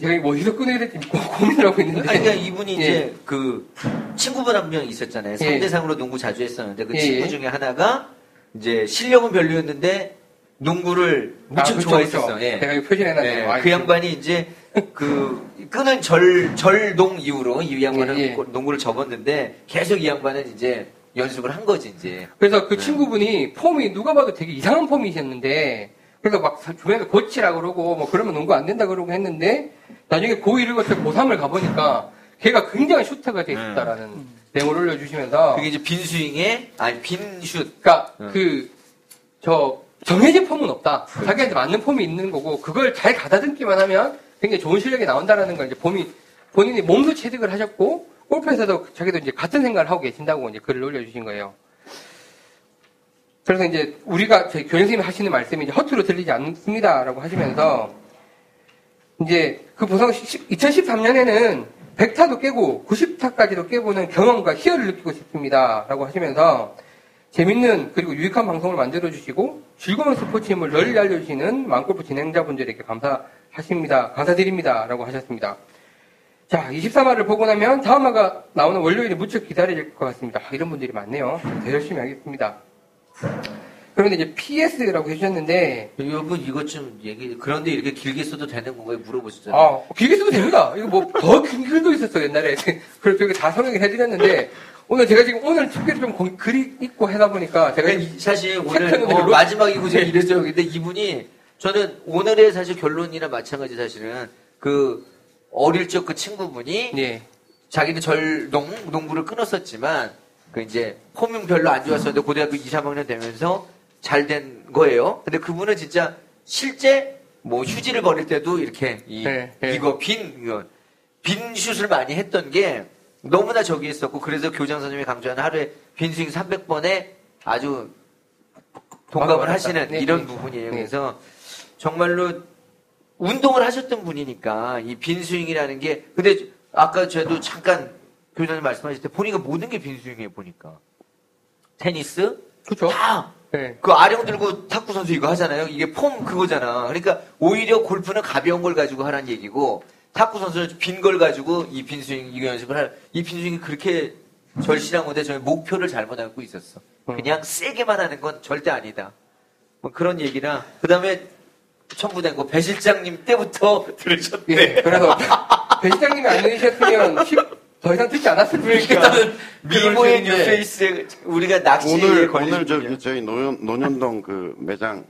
제가 어디서 끊어야 될지 고- 고민을 하고 있는데. 아니, 그러니까 이분이 예. 이제 그 친구분 한 명 있었잖아요. 예. 3대3으로 농구 자주 했었는데 그 예, 친구 예. 중에 하나가 이제 실력은 별로였는데 농구를 무척 그렇죠, 좋아했었어. 그렇죠. 예. 제가 표시해놨네요. 예, 아, 그 양반이 이제 그 끄는 절 절농 이후로 이 양반은 예, 예. 농구를 접었는데 계속 이 양반은 이제 연습을 한 거지 이제. 그래서 그 네. 친구분이 폼이 누가 봐도 되게 이상한 폼이셨는데, 그래서 막 주변에서 고치라 그러고, 뭐 그러면 농구 안 된다 그러고 했는데, 나중에 고1을 거쳐 고3을 가보니까, 걔가 굉장히 슈터가 돼 있었다라는 내용을 올려주시면서, 그게 이제 빈 스윙에 아니 빈 슛. 그러니까 음. 그, 저, 정해진 폼은 없다. 자기한테 맞는 폼이 있는 거고, 그걸 잘 가다듬기만 하면 굉장히 좋은 실력이 나온다라는 걸 이제 본인, 본인이 몸도 체득을 하셨고, 골프에서도 자기도 이제 같은 생각을 하고 계신다고 이제 글을 올려주신 거예요. 그래서 이제 우리가 저희 교장 선생님이 하시는 말씀이 이제 허투루 들리지 않습니다라고 하시면서 이제 그 보상 2013년에는 100타도 깨고 90타까지도 깨보는 경험과 희열을 느끼고 싶습니다라고 하시면서 재밌는 그리고 유익한 방송을 만들어 주시고 즐거운 스포츠임을 널리 알려주시는 망골프 진행자분들에게 감사 하십니다. 감사드립니다 라고 하셨습니다. 자, 23화를 보고 나면 다음 화가 나오는 월요일에 무척 기다릴 것 같습니다. 아, 이런 분들이 많네요. 더 열심히 하겠습니다. 그런데 이제 PS라고 해주셨는데, 여러분 이것 좀 얘기 그런데 이렇게 길게 써도 되는 건가요? 물어보시잖아요. 아, 길게 써도 됩니다. 이거 뭐, 더 긴 글도 있었어, 옛날에. 그래서 저기 다 설명을 해드렸는데, 오늘 제가 지금 오늘 특별히 좀 공- 글이 있고 하다 보니까 제가 사실 오늘 어, 마지막이고 제가 이랬어요. 근데 이분이 저는 오늘의 사실 결론이나 마찬가지 사실은 그 어릴 적 그 친구분이 예. 자기는 절농 농구를 끊었었지만 그 이제 폼은 별로 안 좋았었는데 고등학교 2, 3학년 되면서 잘 된 거예요. 근데 그분은 진짜 실제 뭐 휴지를 버릴 때도 이렇게 이, 네, 네. 이거 빈 빈 슛을 많이 했던 게 너무나 저기 있었고 그래서 교장 선생님이 강조하는 하루에 빈 스윙 300번에 아주 동감을. 하시는 네, 이런 네. 부분이에요. 네. 그래서 정말로 운동을 하셨던 분이니까 이 빈스윙이라는 게 근데 아까 저도 잠깐 교장님 말씀하실 때 보니까 모든 게 빈스윙이에요 보니까 테니스 그쵸? 다 네. 그 아령 들고 탁구 선수 이거 하잖아요. 이게 폼 그거잖아. 그러니까 오히려 골프는 가벼운 걸 가지고 하라는 얘기고 탁구 선수는 빈 걸 가지고 이 빈스윙 이거 연습을 할. 이 빈스윙이 그렇게 절실한 건데 저희 목표를 잘못 알고 있었어. 그냥 세게만 하는 건 절대 아니다. 뭐 그런 얘기랑 그다음에 첨부된 거 배 실장님 때부터 들으셨대. 예. 그래서, 배 시장님이 안 내리셨으면 시- 더 이상 듣지 않았을 수 있겠다는 미모의 뉴페이스에 우리가 낚시에 오늘 걸린 오늘. 저기 저희 노년, 논현동 그 매장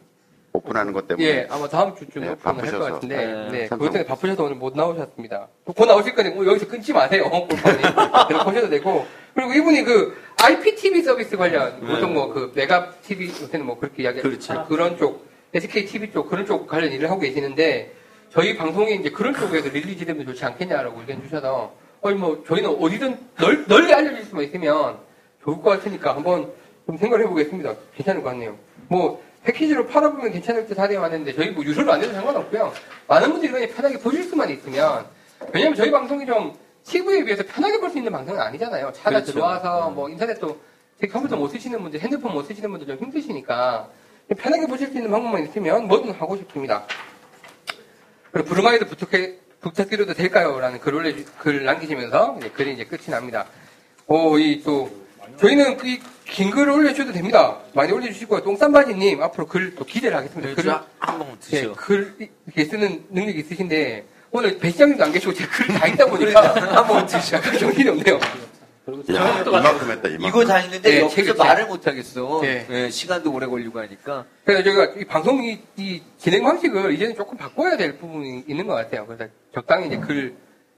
오픈하는 것 때문에 예, 아마 다음 주쯤 네, 오픈을 할것 바쁘셔서. 같은데, 네, 네, 삼성. 그것 때문에 바쁘셔서 오늘 못 나오셨습니다. 곧 나오실 거니 뭐 여기서 끊지 마세요, 골판이. 계속 보셔도 되고. 그리고 이분이 그 IPTV 서비스 관련, 보통 뭐그 메가 TV, 요새는 뭐 그렇게 이야기 그렇죠. 그런 쪽, SK TV 쪽, 그런 쪽 관련 일을 하고 계시는데, 저희 방송에 이제 그런 쪽에서 release 되면 좋지 않겠냐라고 의견 주셔서, 어이 뭐, 저희는 어디든 널, 널리 알려질 수만 있으면 좋을 것 같으니까 한번 좀 생각을 해보겠습니다. 괜찮을 것 같네요. 뭐, 패키지로 팔아보면 괜찮을 듯 하네요 하는데, 저희 뭐 유료로 안 해도 상관없고요. 많은 분들이 그냥 편하게 보실 수만 있으면, 왜냐면 저희 방송이 좀 TV에 비해서 편하게 볼 수 있는 방송은 아니잖아요. 찾아, 그렇죠. 들어와서 뭐 인터넷도 제 컴퓨터 못 쓰시는 분들, 핸드폰 못 쓰시는 분들 좀 힘드시니까 편하게 보실 수 있는 방법만 있으면 뭐든 하고 싶습니다. 그리고 부르마이도 부탁해, 부탁드려도 될까요? 라는 글 올려, 글 남기시면서 이제 글이 이제 끝이 납니다. 오, 이 또, 저희는 이 긴 글을 올려주셔도 됩니다. 많이 올려주시고, 똥쌈바지님 앞으로 글 또 기대를 하겠습니다. 글을, 한번 예, 드셔. 글 이렇게 쓰는 능력이 있으신데, 오늘 배시장님도 안 계시고 제가 글을 다 읽다 보니까 한번 어떻게 약간 정신이 없네요. 야. 이만큼 했다, 이만큼. 이거 다니는데 네, 여기서 책을 말을 못 하겠어. 네. 예, 시간도 오래 걸리고 하니까. 그래서 저희가 이 방송 이, 이 진행 방식을 이제는 조금 바꿔야 될 부분이 있는 것 같아요. 그래서 적당히 이제 글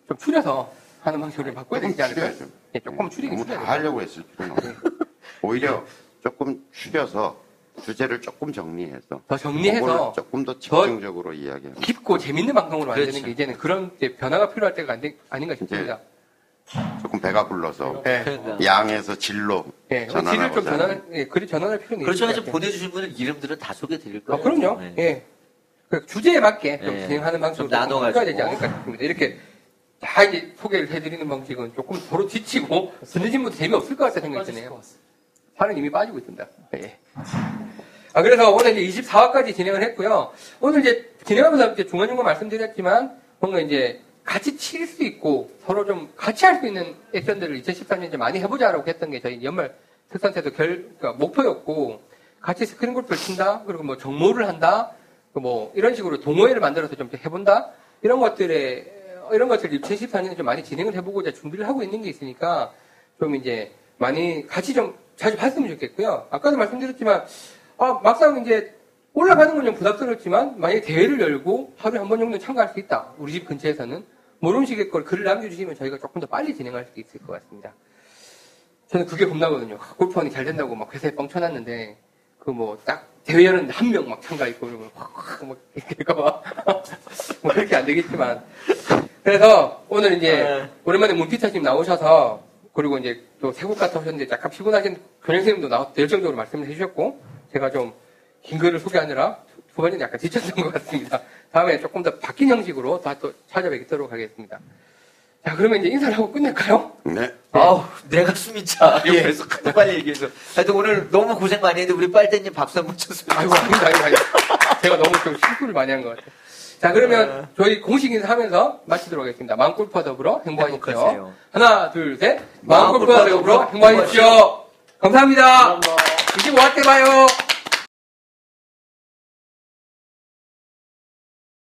좀 줄여서 하는 방식으로 바꿔야 되지 않을까요? 줄여야죠. 네, 조금 줄이긴 너무 다 줄여야 돼요. 하려고 했을 필요는 없어요. 오히려 조금 줄여서 주제를 조금 정리해서 더 정리해서 그거를 조금 더 집중적으로 이야기하면 깊고 재밌는 방송으로 만드는 그렇죠. 게 이제는 그런 이제 변화가 필요할 때가 안 돼- 아닌가 싶습니다. 조금 배가 불러서 네. 양에서 질로 예, 질을 좀 전환, 예, 글이 전환할 필요는 그렇죠. 같아요. 보내주신 분은 이름들은 다 소개드릴 거예요. 아, 그럼요. 네. 예. 그 주제에 맞게 좀 예. 진행하는 방식으로 좀 나눠가지고. 바꿔야 되지 않을까 싶습니다. 이렇게 다 이제 소개를 해드리는 방식은 조금 서로 지치고 듣는 분도 재미없을 것 같다는 생각이 드네요. 살은 이미 빠지고 있습니다. 예. 아, 그래서 오늘 이제 24화까지 진행을 했고요. 오늘 이제 진행하면서 이제 중간중간 말씀드렸지만 뭔가 이제 같이 칠 수 있고 서로 좀 같이 할 수 있는 액션들을 2013년 이제 많이 해보자라고 했던 게 저희 연말 특산 때도 결, 그러니까 목표였고 같이 스크린 골프를 친다 그리고 뭐 정모를 한다 뭐 이런 식으로 동호회를 만들어서 좀 해본다 이런 것들에 이런 것들 2014년에 좀 많이 진행을 해보고자 준비를 하고 있는 게 있으니까 좀 이제 많이 같이 좀 자주 봤으면 좋겠고요. 아까도 말씀드렸지만 아, 막상 이제 올라가는 건 좀 부담스럽지만 만약에 대회를 열고 하루에 한 번 정도 참가할 수 있다. 우리 집 근처에서는 뭐 이런 식의 걸 글을 남겨주시면 저희가 조금 더 빨리 진행할 수 있을 것 같습니다. 저는 그게 겁나거든요. 골프원이 잘 된다고 막 회사에 뻥쳐놨는데 그 뭐 딱 대회 열었는데 한명 막 참가했고 그러면 확막 이렇게 될까봐 뭐 그렇게 안 되겠지만 그래서 오늘 이제 네. 오랜만에 문피터님 나오셔서 그리고 이제 또 세곡 갔다 오셨는데 약간 피곤하신 교장선생님도 나와 열정적으로 말씀을 해주셨고 제가 좀 긴 글을 소개하느라 후반에는 약간 지쳤던 것 같습니다. 다음에 조금 더 바뀐 형식으로 다 또 찾아뵙도록 하겠습니다. 자 그러면 이제 인사를 하고 끝낼까요? 네. 아우, 내가 숨이 차. 예. 옆에서 하도 빨리 얘기해서. 하여튼 오늘 너무 고생 많이 했는데 우리 빨대님 박수 한번 쳤으면 아이고, 아닙니다, 아닙니다. 제가 너무 좀 실수를 많이 한 것 같아요. 자, 그러면 저희 공식 인사하면서 마치도록 하겠습니다. 마음골프와 더불어 행복하십시오. 하나, 둘, 셋. 마음골프와 더불어 행복하십시오. 감사합니다. 감사합니다. 25화 때 봐요.